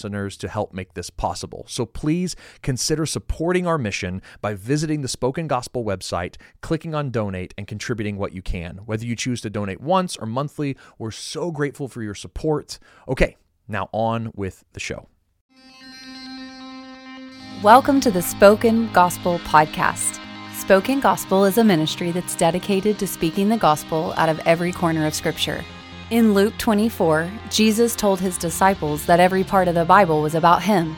listeners to help make this possible. So please consider supporting our mission by visiting the Spoken Gospel website, clicking on donate, and contributing what you can. Whether you choose to donate once or monthly, we're so grateful for your support. Okay, now on with the show. Welcome to the Spoken Gospel Podcast. Spoken Gospel is a ministry that's dedicated to speaking the gospel out of every corner of Scripture. In Luke 24, Jesus told his disciples that every part of the Bible was about him.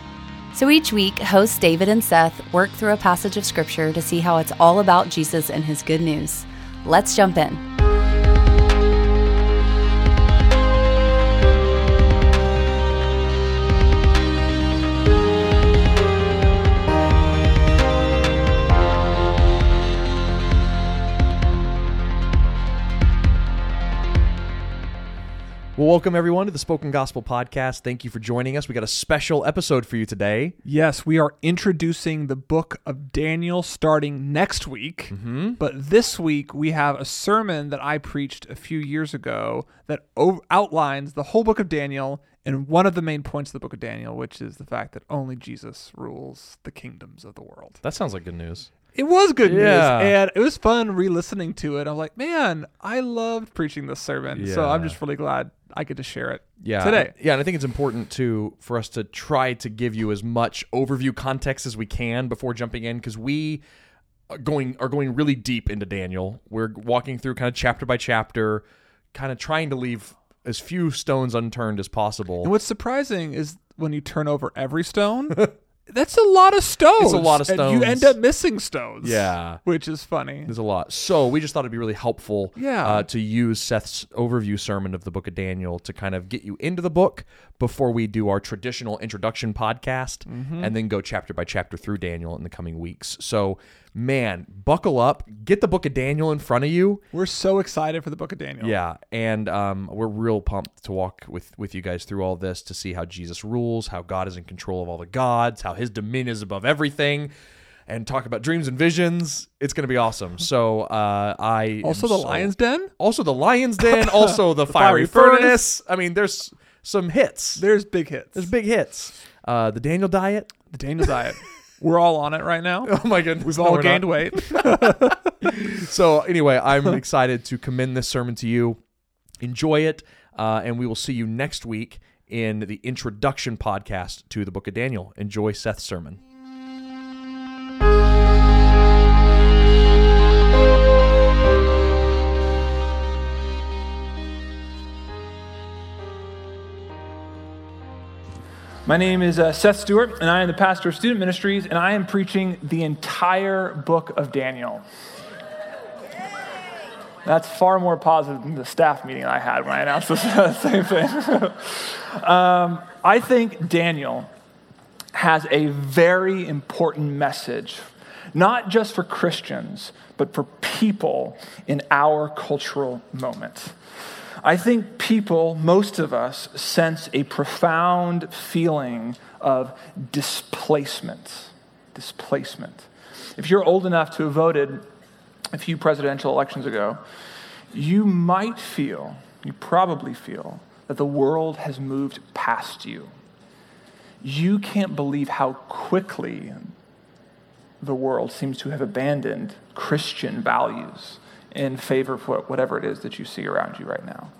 So each week, hosts David and Seth work through a passage of Scripture to see how it's all about Jesus and his good news. Let's jump in. Well, welcome everyone to the Spoken Gospel Podcast. Thank you for joining us. We got a special episode for you today. Yes, we are introducing the book of Daniel starting next week. Mm-hmm. But this week we have a sermon that I preached a few years ago that o- outlines the whole book of Daniel and one of the main points of the book of Daniel, which is the fact that only Jesus rules the kingdoms of the world. That sounds like good news. It was good Yeah. news, and it was fun re-listening to it. I'm like, man, I loved preaching this sermon, so I'm just really glad I get to share it Yeah. today. Yeah, and I think it's important to for us to try to give you as much overview context as we can before jumping in because we are going are going really deep into Daniel. We're walking through kind of chapter by chapter, kind of trying to leave as few stones unturned as possible. And what's surprising is when you turn over every stone, that's a lot of stones. It's a lot of And you end up missing stones. Yeah. Which is funny. There's a lot. So we just thought it'd be really helpful Yeah. uh, to use Seth's overview sermon of the book of Daniel to kind of get you into the book before we do our traditional introduction podcast Mm-hmm. and then go chapter by chapter through Daniel in the coming weeks. So, man, buckle up, get the book of Daniel in front of you. We're so excited for the book of Daniel. Yeah, and um, we're real pumped to walk with with you guys through all this to see how Jesus rules, how God is in control of all the gods, how His dominion is above everything, and talk about dreams and visions. It's going to be awesome. So uh, I Also, the so- Lion's Den. also the Lion's Den, also the, fiery, Fiery furnace. I mean, there's some hits. There's big hits. There's big hits. Uh, the Daniel Diet. the Daniel diet. We're all on it right now. Oh my goodness, We've all gained not. weight. So anyway, I'm excited to commend this sermon to you. Enjoy it, uh, and we will see you next week in the introduction podcast to the Book of Daniel. Enjoy Seth's sermon. My name is uh, Seth Stewart, and I am the pastor of student ministries, and I am preaching the entire book of Daniel. That's far more positive than the staff meeting I had when I announced the same thing. um, I think Daniel has a very important message, not just for Christians, but for people in our cultural moment. I think people, most of us, sense a profound feeling of displacement. Displacement. If you're old enough to have voted a few presidential elections ago, you might feel, you probably feel, that the world has moved past you. You can't believe how quickly the world seems to have abandoned Christian values in favor of whatever it is that you see around you right now.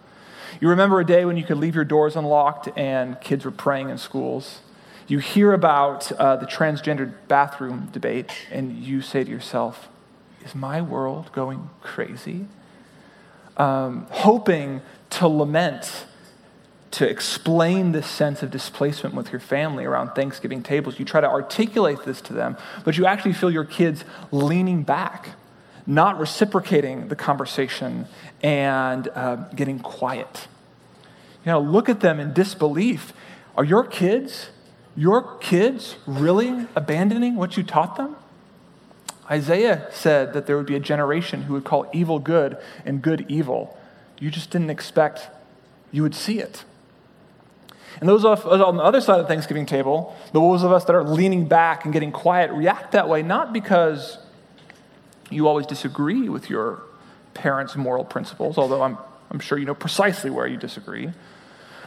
You remember a day when you could leave your doors unlocked and kids were praying in schools. You hear about uh, the transgendered bathroom debate, and you say to yourself, Is my world going crazy? Um, hoping to lament, to explain this sense of displacement with your family around Thanksgiving tables. You try to articulate this to them, but you actually feel your kids leaning back, not reciprocating the conversation, and uh, getting quiet. You know, look at them in disbelief. Are your kids Your kids really abandoning what you taught them? Isaiah said that there would be a generation who would call evil good and good evil. You just didn't expect you would see it. And those of on the other side of the Thanksgiving table, those of us that are leaning back and getting quiet, react that way not because you always disagree with your parents' moral principles, although I'm, I'm sure you know precisely where you disagree,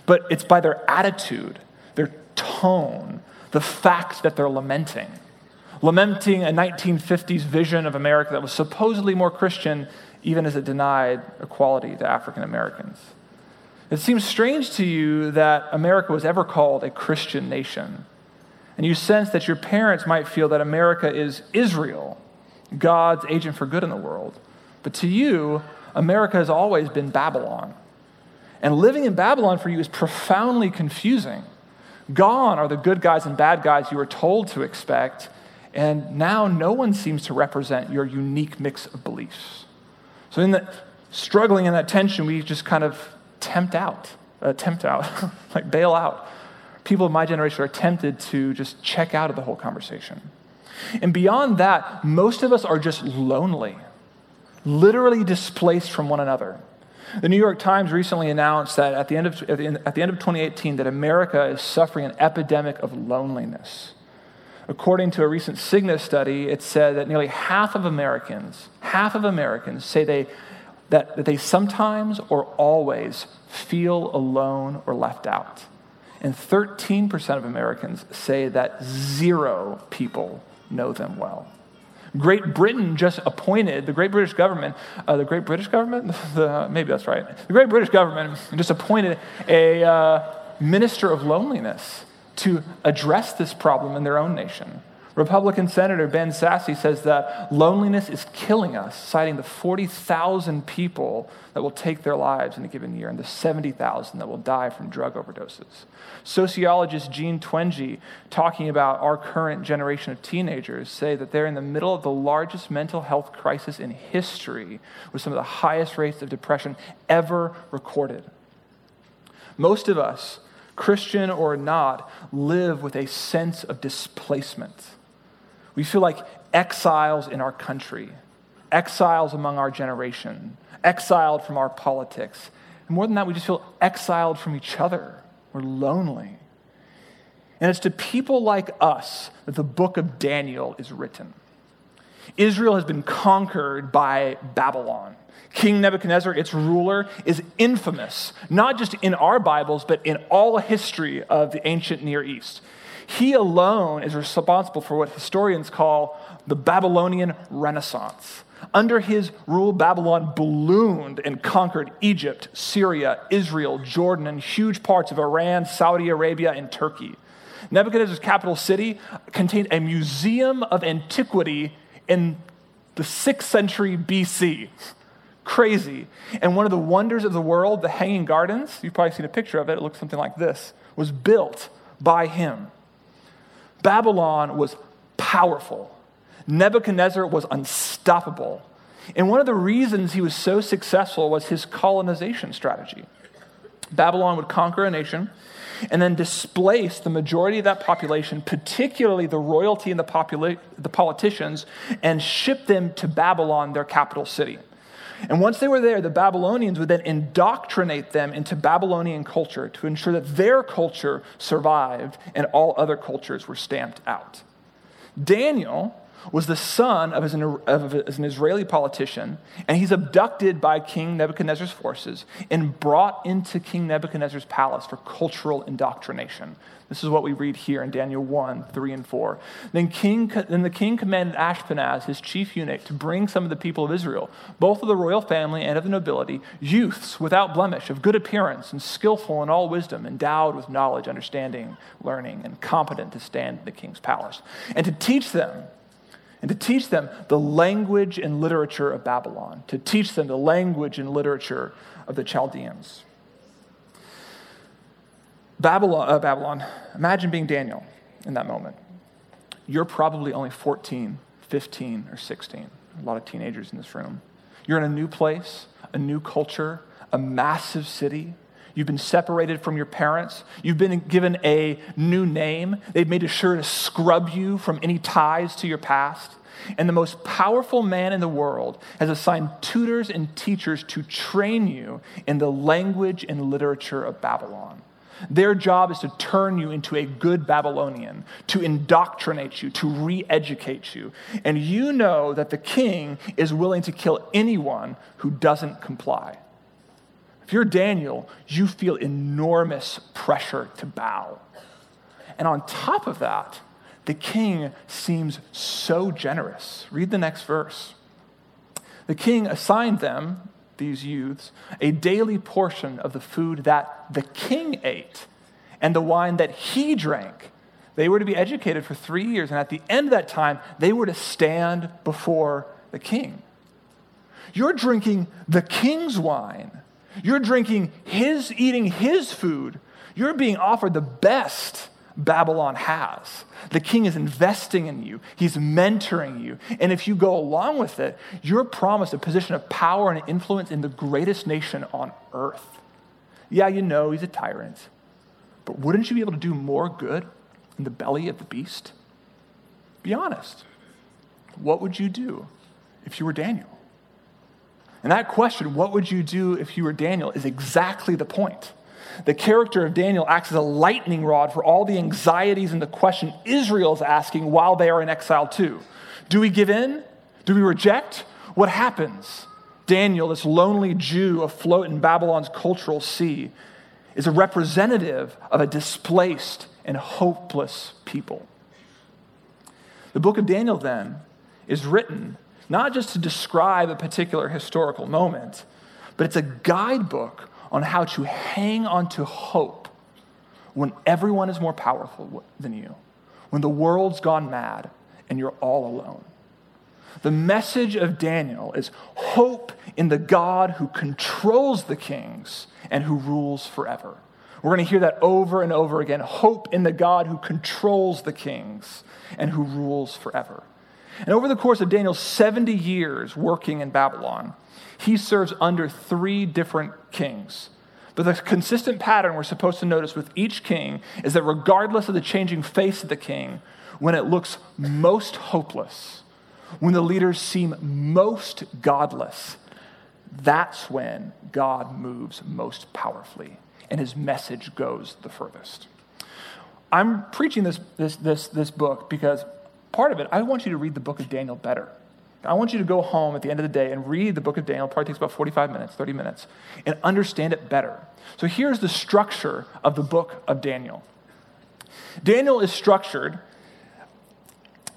but it's by their attitude, their tone, the fact that they're lamenting. Lamenting a 1950s vision of America that was supposedly more Christian, even as it denied equality to African Americans. It seems strange to you that America was ever called a Christian nation. And you sense that your parents might feel that America is Israel, God's agent for good in the world. But to you, America has always been Babylon. And living in Babylon for you is profoundly confusing. Gone are the good guys and bad guys you were told to expect, and now no one seems to represent your unique mix of beliefs. So, in the struggling in that tension, we just kind of tempt out, uh, tempt out, like bail out. People of my generation are tempted to just check out of the whole conversation. And beyond that, most of us are just lonely, literally displaced from one another. The New York Times recently announced that at the, end of, at, the end, at the end of 2018 that America is suffering an epidemic of loneliness. According to a recent Cigna study, it said that nearly half of Americans, half of Americans say they that, that they sometimes or always feel alone or left out. And 13% of Americans say that zero people know them well. Great Britain just appointed, the Great British government, uh, the Great British government? The, maybe that's right. The Great British government just appointed a uh, minister of loneliness to address this problem in their own nation. Republican Senator Ben Sasse says that loneliness is killing us, citing the 40,000 people that will take their lives in a given year and the 70,000 that will die from drug overdoses. Sociologist Jean Twenge, talking about our current generation of teenagers, say that they're in the middle of the largest mental health crisis in history with some of the highest rates of depression ever recorded. Most of us, Christian or not, live with a sense of displacement we feel like exiles in our country, exiles among our generation, exiled from our politics. And more than that, we just feel exiled from each other. We're lonely. And it's to people like us that the book of Daniel is written. Israel has been conquered by Babylon. King Nebuchadnezzar, its ruler, is infamous, not just in our Bibles, but in all history of the ancient Near East. He alone is responsible for what historians call the Babylonian Renaissance. Under his rule, Babylon ballooned and conquered Egypt, Syria, Israel, Jordan, and huge parts of Iran, Saudi Arabia, and Turkey. Nebuchadnezzar's capital city contained a museum of antiquity in the 6th century BC. Crazy. And one of the wonders of the world, the Hanging Gardens, you've probably seen a picture of it, it looks something like this, was built by him. Babylon was powerful. Nebuchadnezzar was unstoppable. And one of the reasons he was so successful was his colonization strategy. Babylon would conquer a nation and then displace the majority of that population, particularly the royalty and the, popula- the politicians, and ship them to Babylon, their capital city. And once they were there, the Babylonians would then indoctrinate them into Babylonian culture to ensure that their culture survived and all other cultures were stamped out. Daniel was the son of an, Israeli politician, and he's abducted by King Nebuchadnezzar's forces and brought into King Nebuchadnezzar's palace for cultural indoctrination. This is what we read here in Daniel 1 3 and 4. Then, king, then the king commanded Ashpenaz, his chief eunuch, to bring some of the people of Israel, both of the royal family and of the nobility, youths without blemish, of good appearance, and skillful in all wisdom, endowed with knowledge, understanding, learning, and competent to stand in the king's palace, and to teach them. And to teach them the language and literature of Babylon, to teach them the language and literature of the Chaldeans. Babylon, uh, Babylon, imagine being Daniel in that moment. You're probably only 14, 15, or 16. A lot of teenagers in this room. You're in a new place, a new culture, a massive city. You've been separated from your parents. You've been given a new name. They've made sure to scrub you from any ties to your past. And the most powerful man in the world has assigned tutors and teachers to train you in the language and literature of Babylon. Their job is to turn you into a good Babylonian, to indoctrinate you, to re educate you. And you know that the king is willing to kill anyone who doesn't comply. If you're Daniel, you feel enormous pressure to bow. And on top of that, the king seems so generous. Read the next verse. The king assigned them, these youths, a daily portion of the food that the king ate and the wine that he drank. They were to be educated for three years, and at the end of that time, they were to stand before the king. You're drinking the king's wine you're drinking his, eating his food. You're being offered the best Babylon has. The king is investing in you, he's mentoring you. And if you go along with it, you're promised a position of power and influence in the greatest nation on earth. Yeah, you know he's a tyrant, but wouldn't you be able to do more good in the belly of the beast? Be honest. What would you do if you were Daniel? And that question, what would you do if you were Daniel, is exactly the point. The character of Daniel acts as a lightning rod for all the anxieties and the question Israel is asking while they are in exile, too. Do we give in? Do we reject? What happens? Daniel, this lonely Jew afloat in Babylon's cultural sea, is a representative of a displaced and hopeless people. The book of Daniel, then, is written not just to describe a particular historical moment, but it's a guidebook on how to hang on to hope when everyone is more powerful than you, when the world's gone mad and you're all alone. The message of Daniel is hope in the God who controls the kings and who rules forever. We're going to hear that over and over again hope in the God who controls the kings and who rules forever. And over the course of Daniel's 70 years working in Babylon, he serves under three different kings. But the consistent pattern we're supposed to notice with each king is that regardless of the changing face of the king, when it looks most hopeless, when the leaders seem most godless, that's when God moves most powerfully and his message goes the furthest. I'm preaching this, this, this, this book because part of it, I want you to read the book of Daniel better. I want you to go home at the end of the day and read the book of Daniel. It probably takes about 45 minutes, 30 minutes, and understand it better. So here's the structure of the book of Daniel Daniel is structured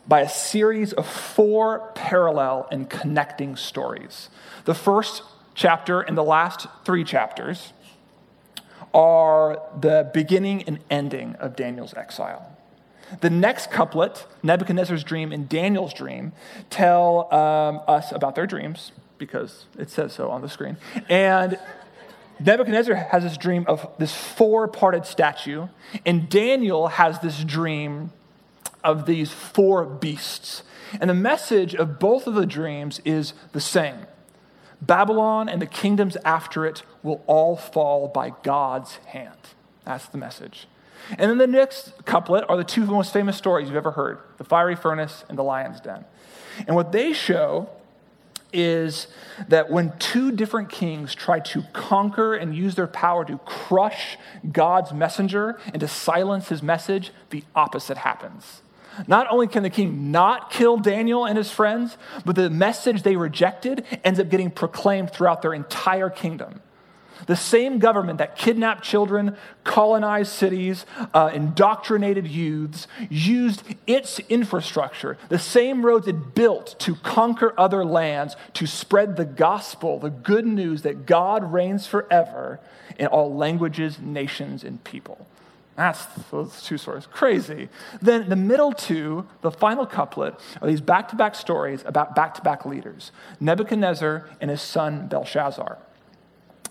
by a series of four parallel and connecting stories. The first chapter and the last three chapters are the beginning and ending of Daniel's exile. The next couplet, Nebuchadnezzar's dream and Daniel's dream, tell um, us about their dreams because it says so on the screen. And Nebuchadnezzar has this dream of this four parted statue, and Daniel has this dream of these four beasts. And the message of both of the dreams is the same Babylon and the kingdoms after it will all fall by God's hand. That's the message. And then the next couplet are the two most famous stories you've ever heard the fiery furnace and the lion's den. And what they show is that when two different kings try to conquer and use their power to crush God's messenger and to silence his message, the opposite happens. Not only can the king not kill Daniel and his friends, but the message they rejected ends up getting proclaimed throughout their entire kingdom. The same government that kidnapped children, colonized cities, uh, indoctrinated youths, used its infrastructure, the same roads it built to conquer other lands, to spread the gospel, the good news that God reigns forever in all languages, nations, and people. That's those two stories. Crazy. Then the middle two, the final couplet, are these back to back stories about back to back leaders Nebuchadnezzar and his son Belshazzar.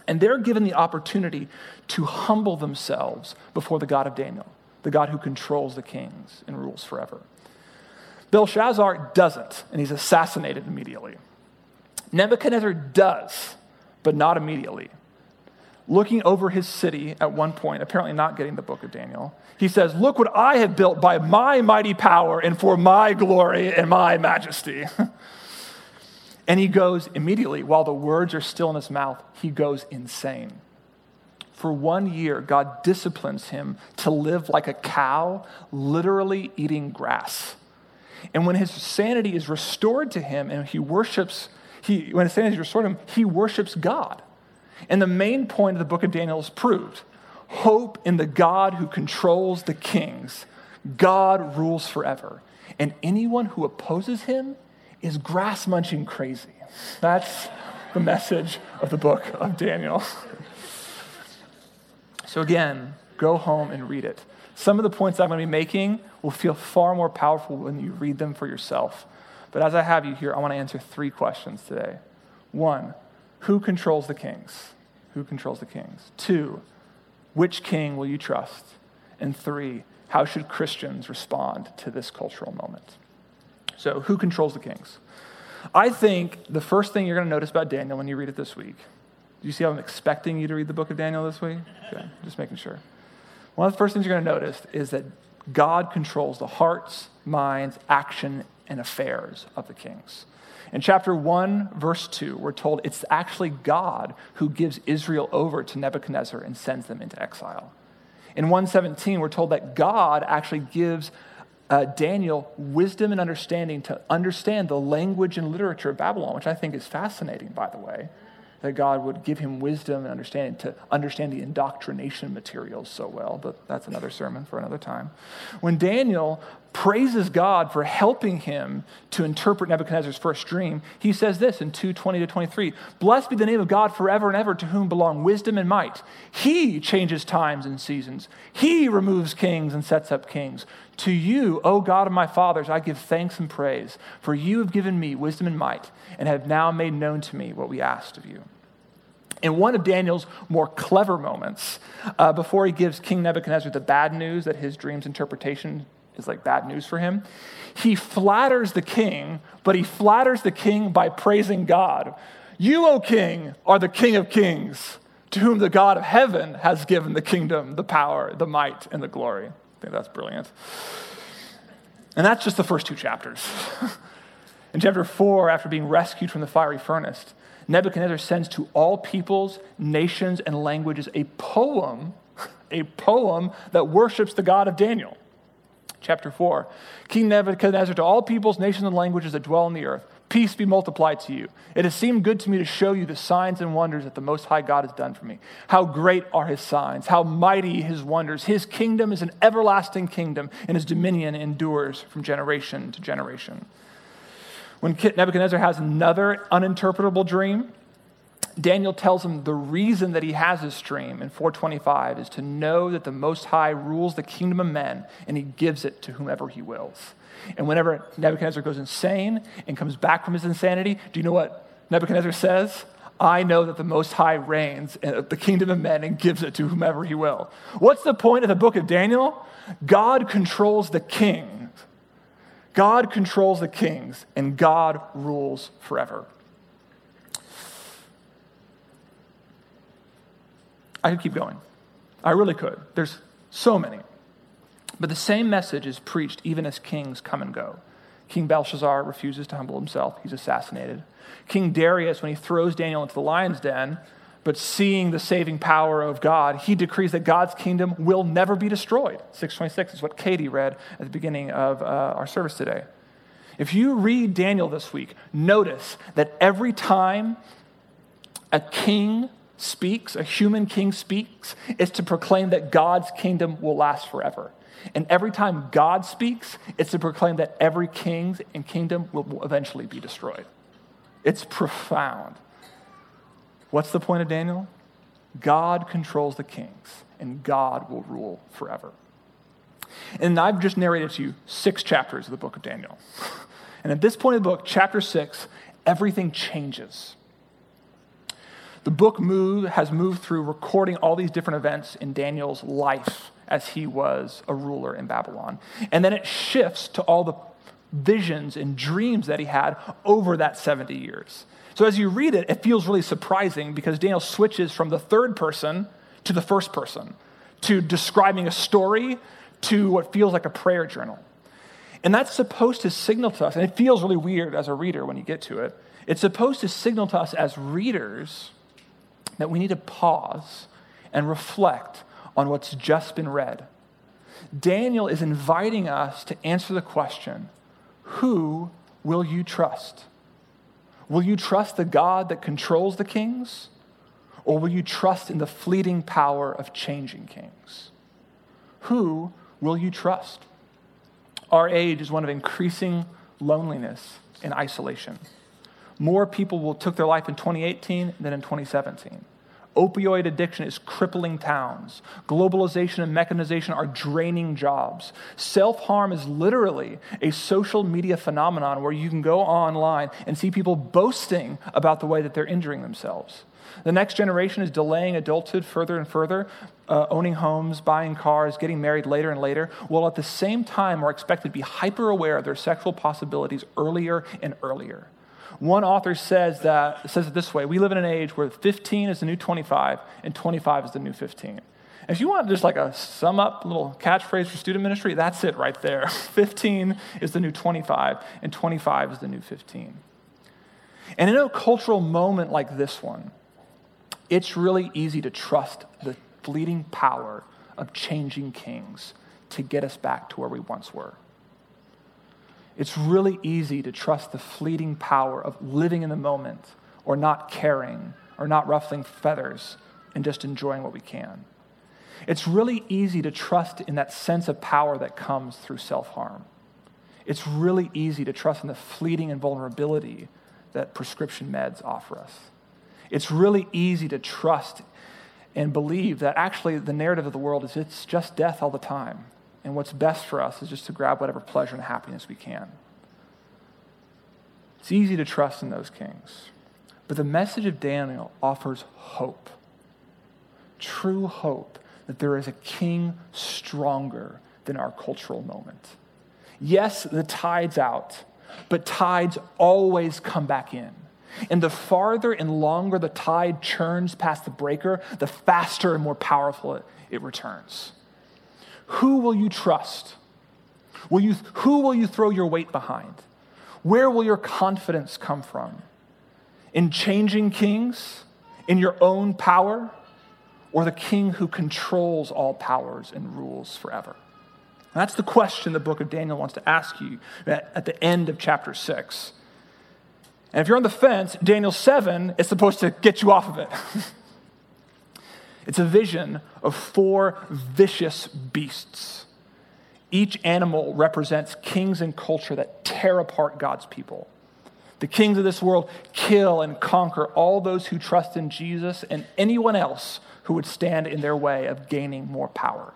And they're given the opportunity to humble themselves before the God of Daniel, the God who controls the kings and rules forever. Belshazzar doesn't, and he's assassinated immediately. Nebuchadnezzar does, but not immediately. looking over his city at one point, apparently not getting the book of Daniel, he says, Look what I have built by my mighty power and for my glory and my majesty. and he goes immediately, while the words are still in his mouth, he goes insane. For one year, God disciplines him to live like a cow, literally eating grass. And when his sanity is restored to him and he worships, he, when his sanity is restored to him, he worships God. And the main point of the book of Daniel is proved hope in the God who controls the kings. God rules forever. And anyone who opposes him is grass munching crazy. That's the message of the book of Daniel. So, again, go home and read it. Some of the points I'm going to be making will feel far more powerful when you read them for yourself. But as I have you here, I want to answer three questions today. One, who controls the kings? Who controls the kings? Two, which king will you trust? And three, how should Christians respond to this cultural moment? So, who controls the kings? I think the first thing you're going to notice about Daniel when you read it this week, do you see how I'm expecting you to read the book of Daniel this week? Okay, just making sure. One of the first things you're going to notice is that God controls the hearts, minds, action, and affairs of the kings. In chapter 1, verse 2, we're told it's actually God who gives Israel over to Nebuchadnezzar and sends them into exile. In 117, we're told that God actually gives uh, Daniel wisdom and understanding to understand the language and literature of Babylon, which I think is fascinating, by the way that God would give him wisdom and understanding to understand the indoctrination materials so well, but that's another sermon for another time. When Daniel praises God for helping him to interpret Nebuchadnezzar's first dream, he says this in 2:20 to 23, "Blessed be the name of God forever and ever to whom belong wisdom and might. He changes times and seasons. He removes kings and sets up kings. To you, O God of my fathers, I give thanks and praise, for you have given me wisdom and might, and have now made known to me what we asked of you. In one of Daniel's more clever moments, uh, before he gives King Nebuchadnezzar the bad news that his dream's interpretation is like bad news for him, he flatters the king, but he flatters the king by praising God. You, O king, are the king of kings, to whom the God of heaven has given the kingdom, the power, the might, and the glory. I think that's brilliant. And that's just the first two chapters. In chapter four, after being rescued from the fiery furnace, Nebuchadnezzar sends to all peoples, nations, and languages a poem, a poem that worships the God of Daniel. Chapter 4 King Nebuchadnezzar to all peoples, nations, and languages that dwell on the earth. Peace be multiplied to you. It has seemed good to me to show you the signs and wonders that the Most High God has done for me. How great are his signs, how mighty his wonders. His kingdom is an everlasting kingdom, and his dominion endures from generation to generation. When Nebuchadnezzar has another uninterpretable dream, Daniel tells him the reason that he has this dream in 425 is to know that the Most High rules the kingdom of men and he gives it to whomever he wills. And whenever Nebuchadnezzar goes insane and comes back from his insanity, do you know what Nebuchadnezzar says? I know that the Most High reigns in the kingdom of men and gives it to whomever he will. What's the point of the book of Daniel? God controls the kings. God controls the kings, and God rules forever. I could keep going. I really could. There's so many. But the same message is preached even as kings come and go. King Belshazzar refuses to humble himself, he's assassinated. King Darius, when he throws Daniel into the lion's den, but seeing the saving power of God, he decrees that God's kingdom will never be destroyed. 626 is what Katie read at the beginning of uh, our service today. If you read Daniel this week, notice that every time a king speaks, a human king speaks, is to proclaim that God's kingdom will last forever. And every time God speaks, it's to proclaim that every king and kingdom will eventually be destroyed. It's profound. What's the point of Daniel? God controls the kings, and God will rule forever. And I've just narrated to you six chapters of the book of Daniel. And at this point in the book, chapter six, everything changes. The book move, has moved through recording all these different events in Daniel's life as he was a ruler in Babylon. And then it shifts to all the visions and dreams that he had over that 70 years. So as you read it, it feels really surprising because Daniel switches from the third person to the first person, to describing a story to what feels like a prayer journal. And that's supposed to signal to us, and it feels really weird as a reader when you get to it. It's supposed to signal to us as readers that we need to pause and reflect on what's just been read. Daniel is inviting us to answer the question who will you trust? Will you trust the God that controls the kings? Or will you trust in the fleeting power of changing kings? Who will you trust? Our age is one of increasing loneliness and isolation. More people will took their life in 2018 than in 2017. Opioid addiction is crippling towns. Globalization and mechanization are draining jobs. Self harm is literally a social media phenomenon where you can go online and see people boasting about the way that they're injuring themselves. The next generation is delaying adulthood further and further, uh, owning homes, buying cars, getting married later and later, while at the same time are expected to be hyper aware of their sexual possibilities earlier and earlier. One author says that says it this way: We live in an age where 15 is the new 25, and 25 is the new 15. If you want just like a sum up little catchphrase for student ministry, that's it right there. 15 is the new 25, and 25 is the new 15. And in a cultural moment like this one, it's really easy to trust the fleeting power of changing kings to get us back to where we once were. It's really easy to trust the fleeting power of living in the moment or not caring or not ruffling feathers and just enjoying what we can. It's really easy to trust in that sense of power that comes through self harm. It's really easy to trust in the fleeting invulnerability that prescription meds offer us. It's really easy to trust and believe that actually the narrative of the world is it's just death all the time. And what's best for us is just to grab whatever pleasure and happiness we can. It's easy to trust in those kings. But the message of Daniel offers hope true hope that there is a king stronger than our cultural moment. Yes, the tide's out, but tides always come back in. And the farther and longer the tide churns past the breaker, the faster and more powerful it, it returns. Who will you trust? Will you, who will you throw your weight behind? Where will your confidence come from? In changing kings? In your own power? Or the king who controls all powers and rules forever? And that's the question the book of Daniel wants to ask you at the end of chapter 6. And if you're on the fence, Daniel 7 is supposed to get you off of it. it's a vision of four vicious beasts. Each animal represents kings and culture that tear apart God's people. The kings of this world kill and conquer all those who trust in Jesus and anyone else who would stand in their way of gaining more power.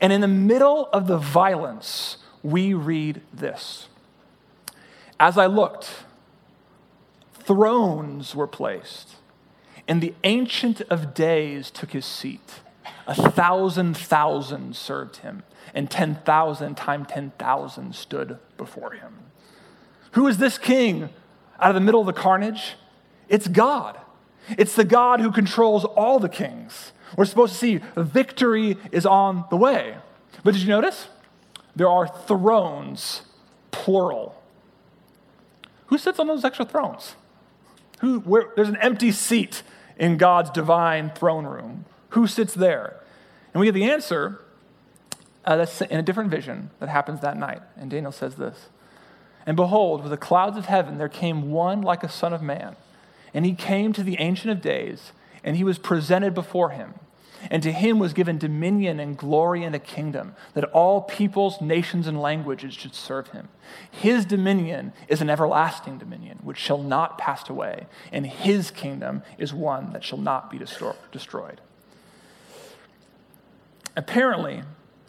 And in the middle of the violence, we read this As I looked, thrones were placed, and the Ancient of Days took his seat. A thousand thousand served him, and 10,000 times 10,000 stood before him. Who is this king out of the middle of the carnage? It's God. It's the God who controls all the kings. We're supposed to see victory is on the way. But did you notice? There are thrones, plural. Who sits on those extra thrones? Who, where, there's an empty seat in God's divine throne room. Who sits there? And we get the answer uh, in a different vision that happens that night. And Daniel says this And behold, with the clouds of heaven there came one like a son of man. And he came to the Ancient of Days, and he was presented before him. And to him was given dominion and glory and a kingdom, that all peoples, nations, and languages should serve him. His dominion is an everlasting dominion, which shall not pass away, and his kingdom is one that shall not be destroyed. Apparently,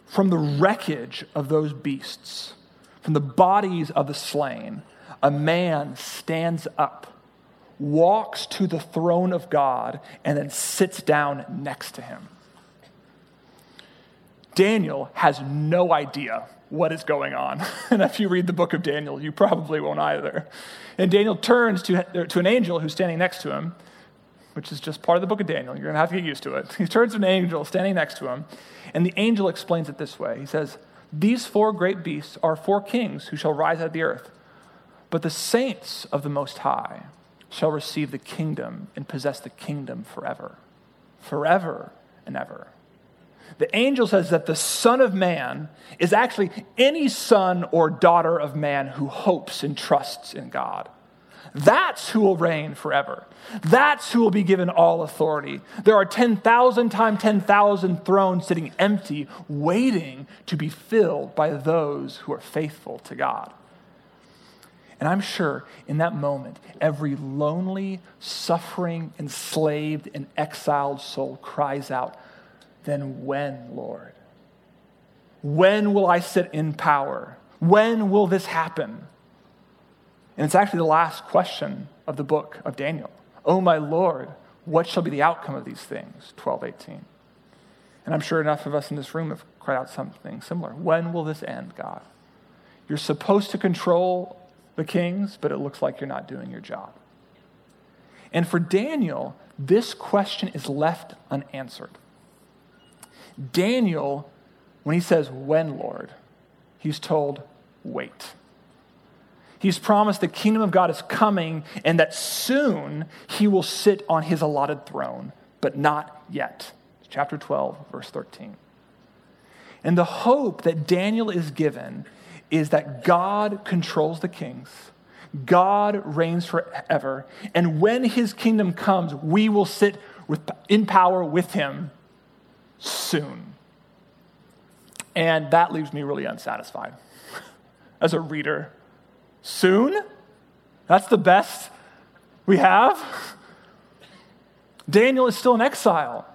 from the wreckage of those beasts, from the bodies of the slain, a man stands up walks to the throne of God, and then sits down next to him. Daniel has no idea what is going on. and if you read the book of Daniel, you probably won't either. And Daniel turns to, to an angel who's standing next to him, which is just part of the book of Daniel. You're going to have to get used to it. He turns to an angel standing next to him, and the angel explains it this way He says, These four great beasts are four kings who shall rise out of the earth, but the saints of the Most High shall receive the kingdom and possess the kingdom forever, forever and ever. The angel says that the Son of Man is actually any son or daughter of man who hopes and trusts in God. That's who will reign forever. That's who will be given all authority. There are 10,000 times 10,000 thrones sitting empty, waiting to be filled by those who are faithful to God. And I'm sure in that moment, every lonely, suffering, enslaved, and exiled soul cries out, Then when, Lord? When will I sit in power? When will this happen? And it's actually the last question of the book of Daniel. Oh, my Lord, what shall be the outcome of these things? 1218. And I'm sure enough of us in this room have cried out something similar. When will this end, God? You're supposed to control the kings, but it looks like you're not doing your job. And for Daniel, this question is left unanswered. Daniel, when he says, When, Lord, he's told, Wait. He's promised the kingdom of God is coming and that soon he will sit on his allotted throne, but not yet. Chapter 12, verse 13. And the hope that Daniel is given is that God controls the kings, God reigns forever, and when his kingdom comes, we will sit with, in power with him soon. And that leaves me really unsatisfied as a reader Soon? That's the best we have? Daniel is still in exile.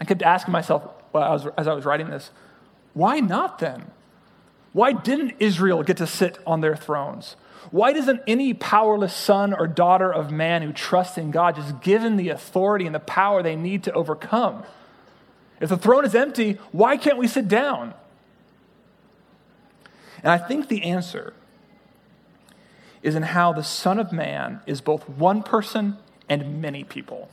I kept asking myself as I was writing this, why not then? Why didn't Israel get to sit on their thrones? Why doesn't any powerless son or daughter of man who trusts in God just given the authority and the power they need to overcome? If the throne is empty, why can't we sit down? And I think the answer is in how the Son of Man is both one person and many people.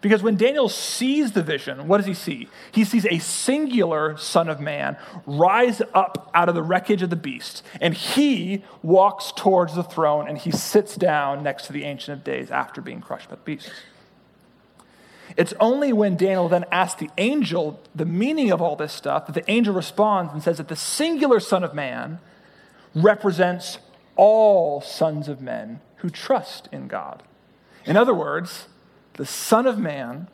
Because when Daniel sees the vision, what does he see? He sees a singular Son of Man rise up out of the wreckage of the beast, and he walks towards the throne and he sits down next to the Ancient of Days after being crushed by the beast. It's only when Daniel then asks the angel the meaning of all this stuff that the angel responds and says that the singular Son of Man represents all sons of men who trust in God. In other words, the Son of Man,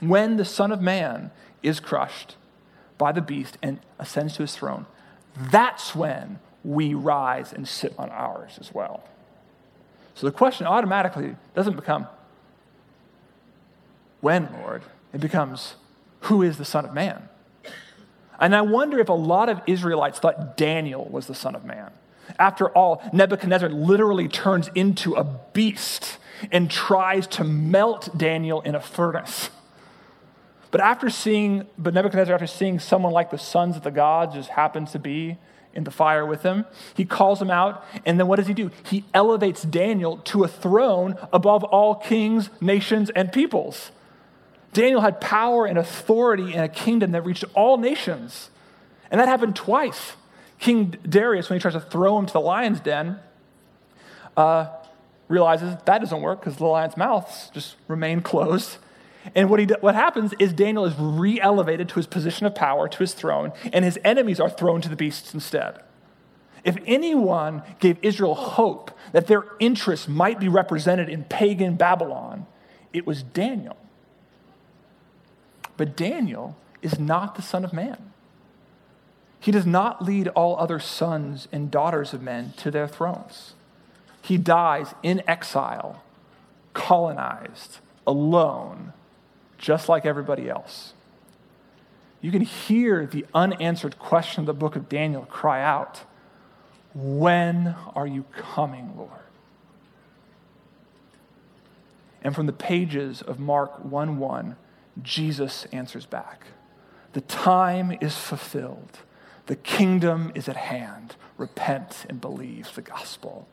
when the Son of Man is crushed by the beast and ascends to his throne, that's when we rise and sit on ours as well. So the question automatically doesn't become, when, Lord? It becomes, who is the Son of Man? And I wonder if a lot of Israelites thought Daniel was the Son of Man. After all, Nebuchadnezzar literally turns into a beast and tries to melt Daniel in a furnace. But after seeing, but Nebuchadnezzar, after seeing someone like the sons of the gods just happens to be in the fire with him, he calls him out, and then what does he do? He elevates Daniel to a throne above all kings, nations, and peoples. Daniel had power and authority in a kingdom that reached all nations. And that happened twice. King Darius, when he tries to throw him to the lion's den, uh, realizes that doesn't work because the lion's mouths just remain closed. And what, he, what happens is Daniel is re elevated to his position of power, to his throne, and his enemies are thrown to the beasts instead. If anyone gave Israel hope that their interests might be represented in pagan Babylon, it was Daniel. But Daniel is not the Son of Man. He does not lead all other sons and daughters of men to their thrones. He dies in exile, colonized, alone, just like everybody else. You can hear the unanswered question of the book of Daniel cry out When are you coming, Lord? And from the pages of Mark 1 1, Jesus answers back The time is fulfilled. The kingdom is at hand. Repent and believe the gospel.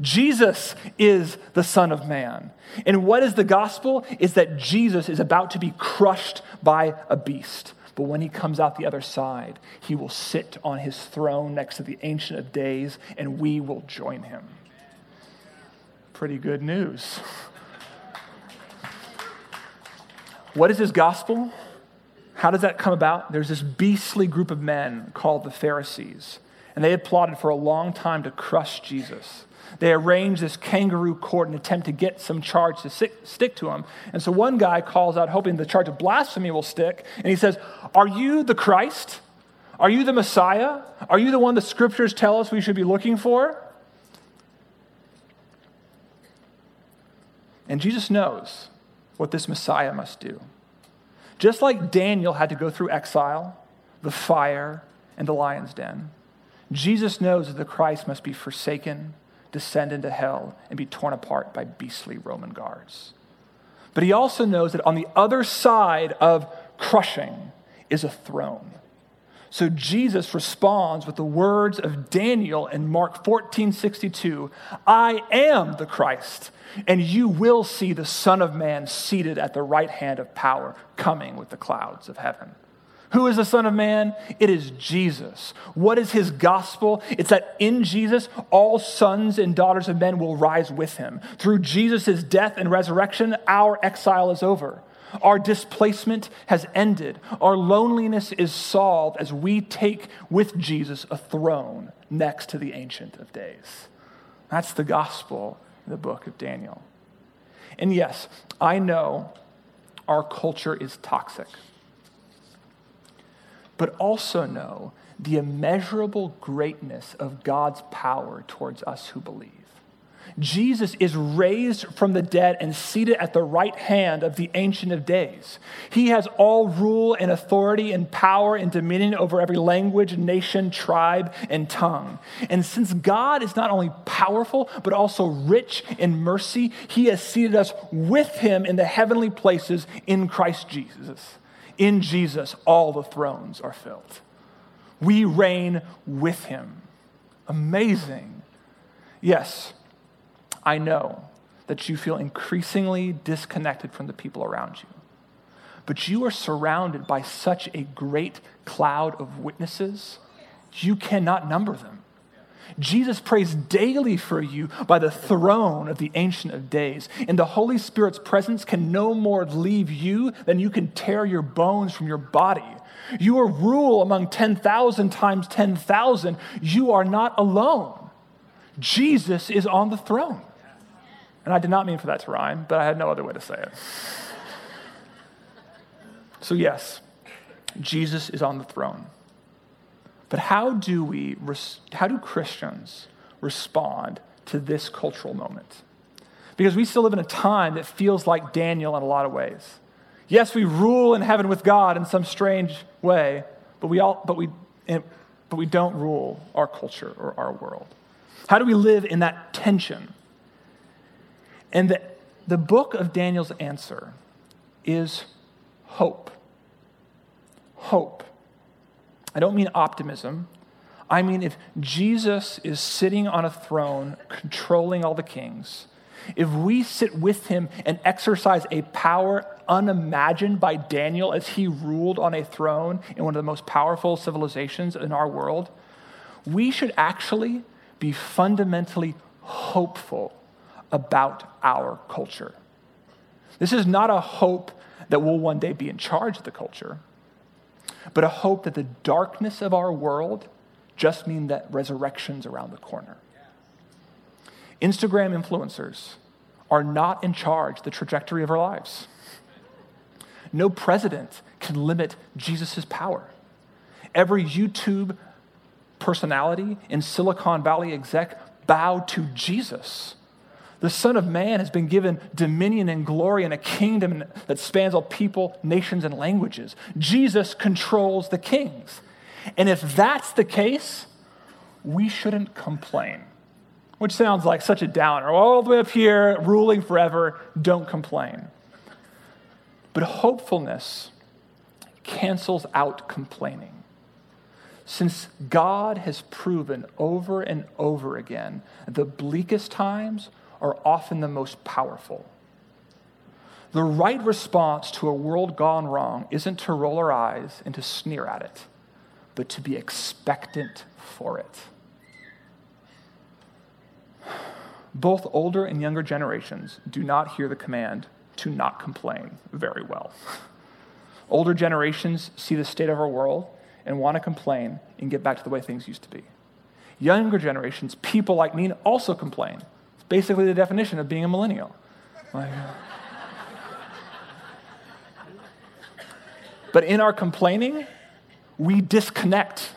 Jesus is the Son of Man. And what is the gospel? Is that Jesus is about to be crushed by a beast. But when he comes out the other side, he will sit on his throne next to the Ancient of Days, and we will join him. Pretty good news. What is his gospel? How does that come about? There's this beastly group of men called the Pharisees, and they had plotted for a long time to crush Jesus. They arrange this kangaroo court and attempt to get some charge to stick to him. And so one guy calls out, hoping the charge of blasphemy will stick, and he says, Are you the Christ? Are you the Messiah? Are you the one the scriptures tell us we should be looking for? And Jesus knows what this Messiah must do. Just like Daniel had to go through exile, the fire, and the lion's den, Jesus knows that the Christ must be forsaken, descend into hell, and be torn apart by beastly Roman guards. But he also knows that on the other side of crushing is a throne. So Jesus responds with the words of Daniel in Mark 14 62 I am the Christ, and you will see the Son of Man seated at the right hand of power, coming with the clouds of heaven. Who is the Son of Man? It is Jesus. What is his gospel? It's that in Jesus, all sons and daughters of men will rise with him. Through Jesus' death and resurrection, our exile is over. Our displacement has ended. Our loneliness is solved as we take with Jesus a throne next to the Ancient of Days. That's the gospel in the book of Daniel. And yes, I know our culture is toxic, but also know the immeasurable greatness of God's power towards us who believe. Jesus is raised from the dead and seated at the right hand of the Ancient of Days. He has all rule and authority and power and dominion over every language, nation, tribe, and tongue. And since God is not only powerful, but also rich in mercy, he has seated us with him in the heavenly places in Christ Jesus. In Jesus, all the thrones are filled. We reign with him. Amazing. Yes I know that you feel increasingly disconnected from the people around you. But you are surrounded by such a great cloud of witnesses, you cannot number them. Jesus prays daily for you by the throne of the Ancient of Days. And the Holy Spirit's presence can no more leave you than you can tear your bones from your body. You are rule among 10,000 times 10,000. You are not alone. Jesus is on the throne. And I did not mean for that to rhyme, but I had no other way to say it. So, yes, Jesus is on the throne. But how do we, how do Christians respond to this cultural moment? Because we still live in a time that feels like Daniel in a lot of ways. Yes, we rule in heaven with God in some strange way, but we, all, but we, eh, but we don't rule our culture or our world. How do we live in that tension? And the, the book of Daniel's answer is hope. Hope. I don't mean optimism. I mean, if Jesus is sitting on a throne controlling all the kings, if we sit with him and exercise a power unimagined by Daniel as he ruled on a throne in one of the most powerful civilizations in our world, we should actually be fundamentally hopeful about our culture. This is not a hope that we'll one day be in charge of the culture, but a hope that the darkness of our world just mean that resurrection's around the corner. Instagram influencers are not in charge the trajectory of our lives. No president can limit Jesus' power. Every YouTube personality in Silicon Valley exec bow to Jesus the Son of Man has been given dominion and glory and a kingdom that spans all people, nations, and languages. Jesus controls the kings. And if that's the case, we shouldn't complain, which sounds like such a downer. All the way up here, ruling forever, don't complain. But hopefulness cancels out complaining. Since God has proven over and over again the bleakest times are often the most powerful. The right response to a world gone wrong isn't to roll our eyes and to sneer at it, but to be expectant for it. Both older and younger generations do not hear the command to not complain very well. Older generations see the state of our world and want to complain and get back to the way things used to be. Younger generations, people like me, also complain. Basically the definition of being a millennial. Like, but in our complaining, we disconnect.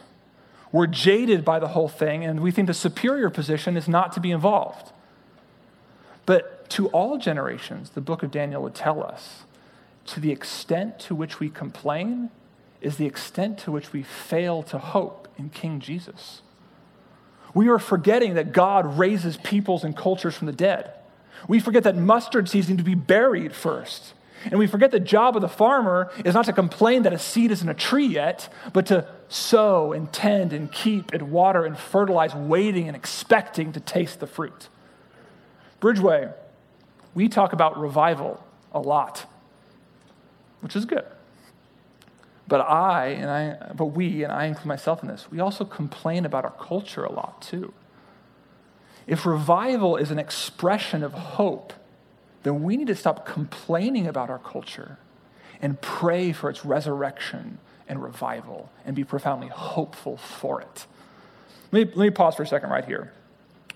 We're jaded by the whole thing, and we think the superior position is not to be involved. But to all generations, the book of Daniel would tell us to the extent to which we complain is the extent to which we fail to hope in King Jesus. We are forgetting that God raises peoples and cultures from the dead. We forget that mustard seeds need to be buried first. And we forget the job of the farmer is not to complain that a seed isn't a tree yet, but to sow and tend and keep and water and fertilize, waiting and expecting to taste the fruit. Bridgeway, we talk about revival a lot, which is good. But I, and I, but we, and I include myself in this, we also complain about our culture a lot too. If revival is an expression of hope, then we need to stop complaining about our culture and pray for its resurrection and revival and be profoundly hopeful for it. Let me, let me pause for a second right here.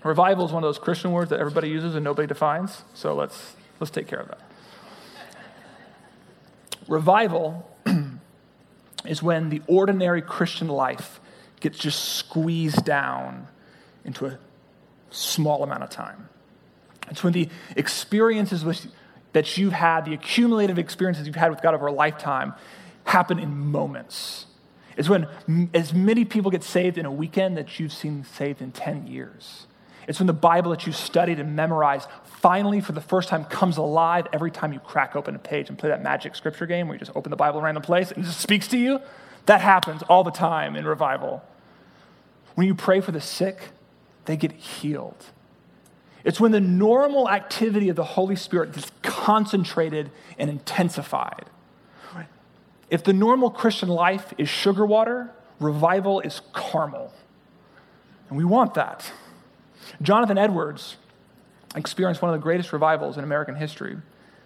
Revival is one of those Christian words that everybody uses and nobody defines, so let's, let's take care of that. Revival is when the ordinary Christian life gets just squeezed down into a small amount of time. It's when the experiences which, that you've had, the accumulative experiences you've had with God over a lifetime, happen in moments. It's when as many people get saved in a weekend that you've seen saved in 10 years. It's when the Bible that you studied and memorized finally, for the first time, comes alive every time you crack open a page and play that magic scripture game where you just open the Bible in a random place and it just speaks to you. That happens all the time in revival. When you pray for the sick, they get healed. It's when the normal activity of the Holy Spirit is concentrated and intensified. If the normal Christian life is sugar water, revival is caramel. And we want that. Jonathan Edwards experienced one of the greatest revivals in American history.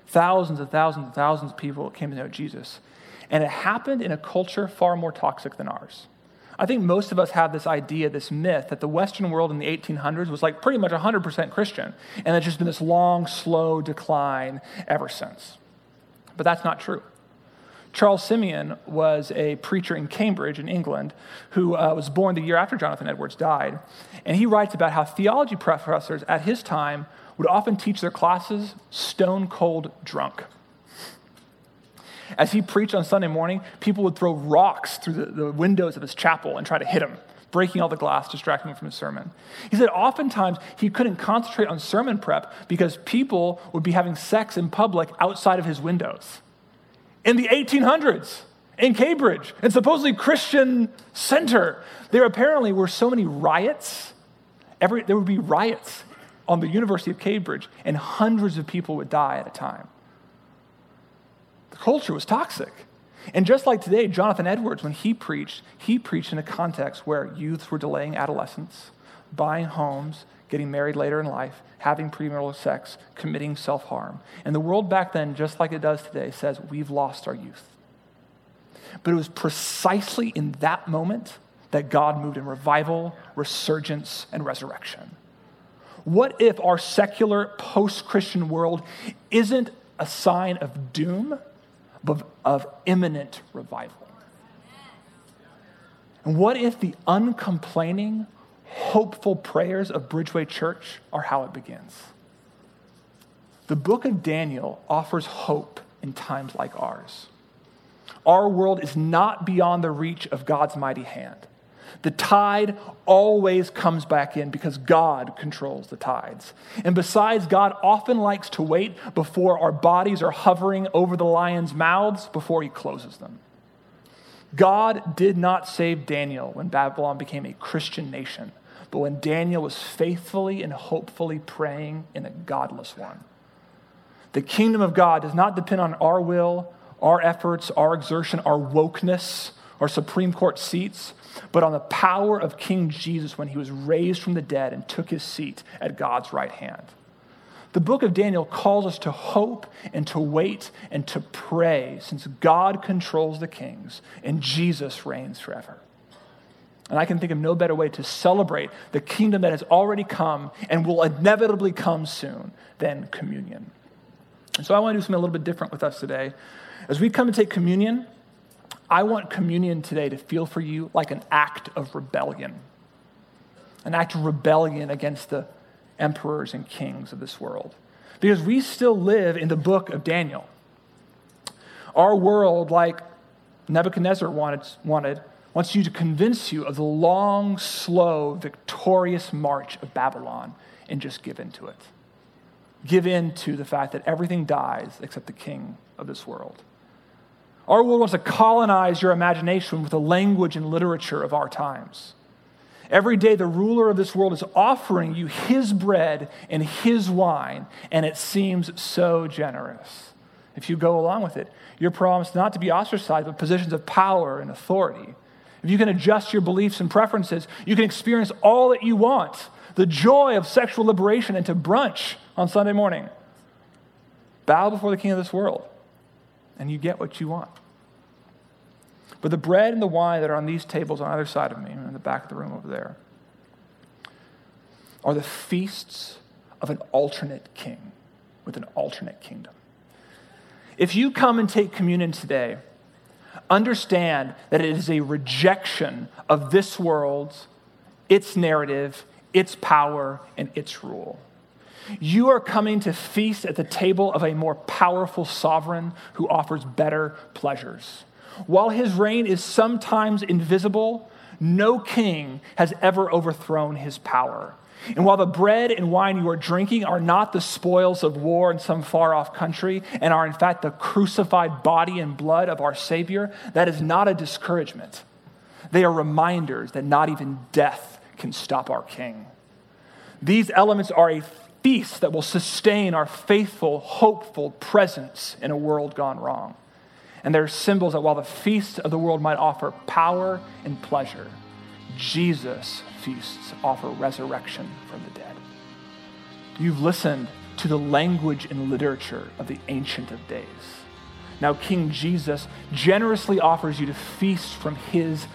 Thousands and thousands and thousands of people came to know Jesus. And it happened in a culture far more toxic than ours. I think most of us have this idea, this myth, that the Western world in the 1800s was like pretty much 100% Christian, and it's just been this long, slow decline ever since. But that's not true. Charles Simeon was a preacher in Cambridge, in England, who uh, was born the year after Jonathan Edwards died. And he writes about how theology professors at his time would often teach their classes stone cold drunk. As he preached on Sunday morning, people would throw rocks through the, the windows of his chapel and try to hit him, breaking all the glass, distracting him from his sermon. He said oftentimes he couldn't concentrate on sermon prep because people would be having sex in public outside of his windows in the 1800s in Cambridge, and supposedly Christian center. There apparently were so many riots. Every, there would be riots on the University of Cambridge, and hundreds of people would die at a time. The culture was toxic. And just like today, Jonathan Edwards, when he preached, he preached in a context where youths were delaying adolescence, buying homes, getting married later in life, having premarital sex, committing self harm. And the world back then, just like it does today, says we've lost our youth. But it was precisely in that moment that God moved in revival, resurgence, and resurrection. What if our secular post Christian world isn't a sign of doom, but of imminent revival? And what if the uncomplaining, hopeful prayers of Bridgeway Church are how it begins. The book of Daniel offers hope in times like ours. Our world is not beyond the reach of God's mighty hand. The tide always comes back in because God controls the tides. And besides, God often likes to wait before our bodies are hovering over the lion's mouths before he closes them. God did not save Daniel when Babylon became a Christian nation, but when Daniel was faithfully and hopefully praying in a godless one. The kingdom of God does not depend on our will, our efforts, our exertion, our wokeness, our Supreme Court seats, but on the power of King Jesus when he was raised from the dead and took his seat at God's right hand. The book of Daniel calls us to hope and to wait and to pray since God controls the kings and Jesus reigns forever. And I can think of no better way to celebrate the kingdom that has already come and will inevitably come soon than communion. And so I want to do something a little bit different with us today. As we come and take communion, I want communion today to feel for you like an act of rebellion, an act of rebellion against the emperors and kings of this world. Because we still live in the book of Daniel. Our world, like Nebuchadnezzar wanted, wanted, wants you to convince you of the long, slow, victorious march of Babylon and just give in to it. Give in to the fact that everything dies except the king of this world. Our world wants to colonize your imagination with the language and literature of our times. Every day, the ruler of this world is offering you his bread and his wine, and it seems so generous. If you go along with it, you're promised not to be ostracized, but positions of power and authority. If you can adjust your beliefs and preferences, you can experience all that you want the joy of sexual liberation and to brunch on Sunday morning. Bow before the king of this world, and you get what you want. But the bread and the wine that are on these tables on either side of me, in the back of the room over there, are the feasts of an alternate king with an alternate kingdom. If you come and take communion today, understand that it is a rejection of this world's, its narrative, its power, and its rule. You are coming to feast at the table of a more powerful sovereign who offers better pleasures. While his reign is sometimes invisible, no king has ever overthrown his power. And while the bread and wine you are drinking are not the spoils of war in some far off country and are in fact the crucified body and blood of our Savior, that is not a discouragement. They are reminders that not even death can stop our King. These elements are a feast that will sustain our faithful, hopeful presence in a world gone wrong. And they're symbols that while the feasts of the world might offer power and pleasure, Jesus' feasts offer resurrection from the dead. You've listened to the language and literature of the Ancient of Days. Now, King Jesus generously offers you to feast from his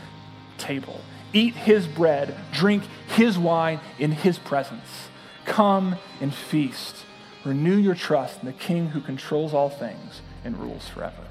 table, eat his bread, drink his wine in his presence. Come and feast. Renew your trust in the King who controls all things and rules forever.